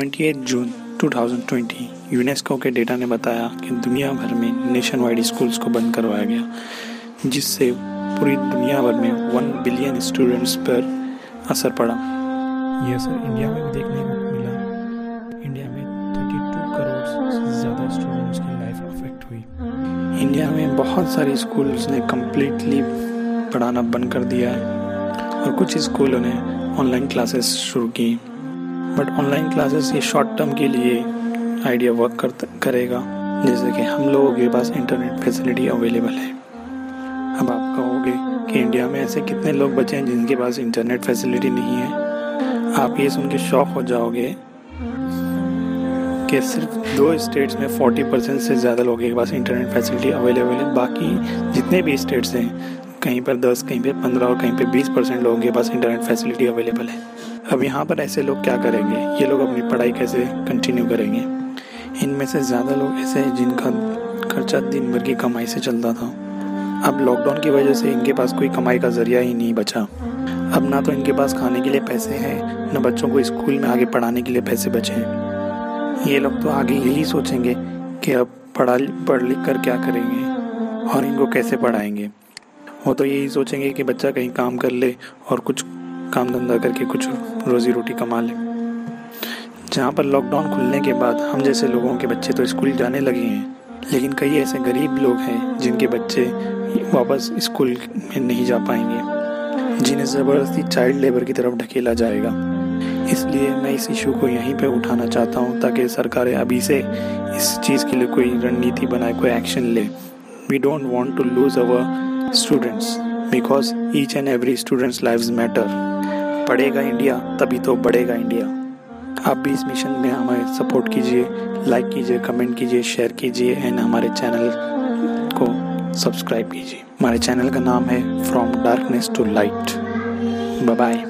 28 जून 2020 UNESCO के data ने बताया कि दुनिया भर में नेशन वाइड स्कूल्स को बंद करवाया गया जिससे पूरी दुनिया भर में वन बिलियन स्टूडेंट्स पर असर पड़ा। यह असर इंडिया में भी देखने को मिला। इंडिया में 32 करोड़ से ज़्यादा स्टूडेंट्स की लाइफ अफेक्ट हुई। इंडिया में बहुत सारे स्कूल्स ने कम्प्लीटली पढ़ाना बंद कर दिया है और कुछ स्कूलों ने ऑनलाइन क्लासेस शुरू की बट ऑनलाइन क्लासेस ये शॉर्ट टर्म के लिए आइडिया वर्क कर, करेगा। जैसे कि हम लोगों के पास इंटरनेट फैसिलिटी अवेलेबल है। अब आप कहोगे कि इंडिया में ऐसे कितने लोग बचे हैं जिनके पास इंटरनेट फैसिलिटी नहीं है? आप ये सुन के शौक हो जाओगे कि सिर्फ़ दो स्टेट्स में 40 परसेंट से ज़्यादा लोगों के पास इंटरनेट फैसिलिटी अवेलेबल है। बाकी जितने भी स्टेट्स हैं, कहीं पर 10 कहीं पर 15 और कहीं पर 20 परसेंट लोगों के पास इंटरनेट फैसिलिटी अवेलेबल है। अब यहाँ पर ऐसे लोग क्या करेंगे? ये लोग अपनी पढ़ाई कैसे कंटिन्यू करेंगे? इनमें से ज़्यादा लोग ऐसे हैं जिनका खर्चा दिन भर की कमाई से चलता था। अब लॉकडाउन की वजह से इनके पास कोई कमाई का ज़रिया ही नहीं बचा। अब ना तो इनके पास खाने के लिए पैसे हैं, न बच्चों को स्कूल में आगे पढ़ाने के लिए पैसे बचे हैं। ये लोग तो आगे यही सोचेंगे कि अब पढ़ा पढ़ लिख कर क्या करेंगे और इनको कैसे पढ़ाएँगे? वो तो यही सोचेंगे कि बच्चा कहीं काम कर ले और कुछ काम धंधा करके कुछ रोज़ी रोटी कमा लें। जहाँ पर लॉकडाउन खुलने के बाद हम जैसे लोगों के बच्चे तो स्कूल जाने लगे हैं, लेकिन कई ऐसे गरीब लोग हैं जिनके बच्चे वापस स्कूल में नहीं जा पाएँगे, जिन्हें ज़बरदस्ती चाइल्ड लेबर की तरफ़ ढकेला जाएगा। इसलिए मैं इस इशू को यहीं पे उठाना चाहता हूँ ताकि सरकारें अभी से इस चीज़ के लिए कोई रणनीति बनाए, कोई एक्शन ले। We don't want to lose our students because each and every students live matter पढ़ेगा इंडिया तभी तो बढ़ेगा इंडिया आप भी इस मिशन में हमें सपोर्ट कीजिए लाइक कीजिए कमेंट कीजिए शेयर कीजिए एंड हमारे चैनल को सब्सक्राइब कीजिए. हमारे चैनल का नाम है from darkness to light bye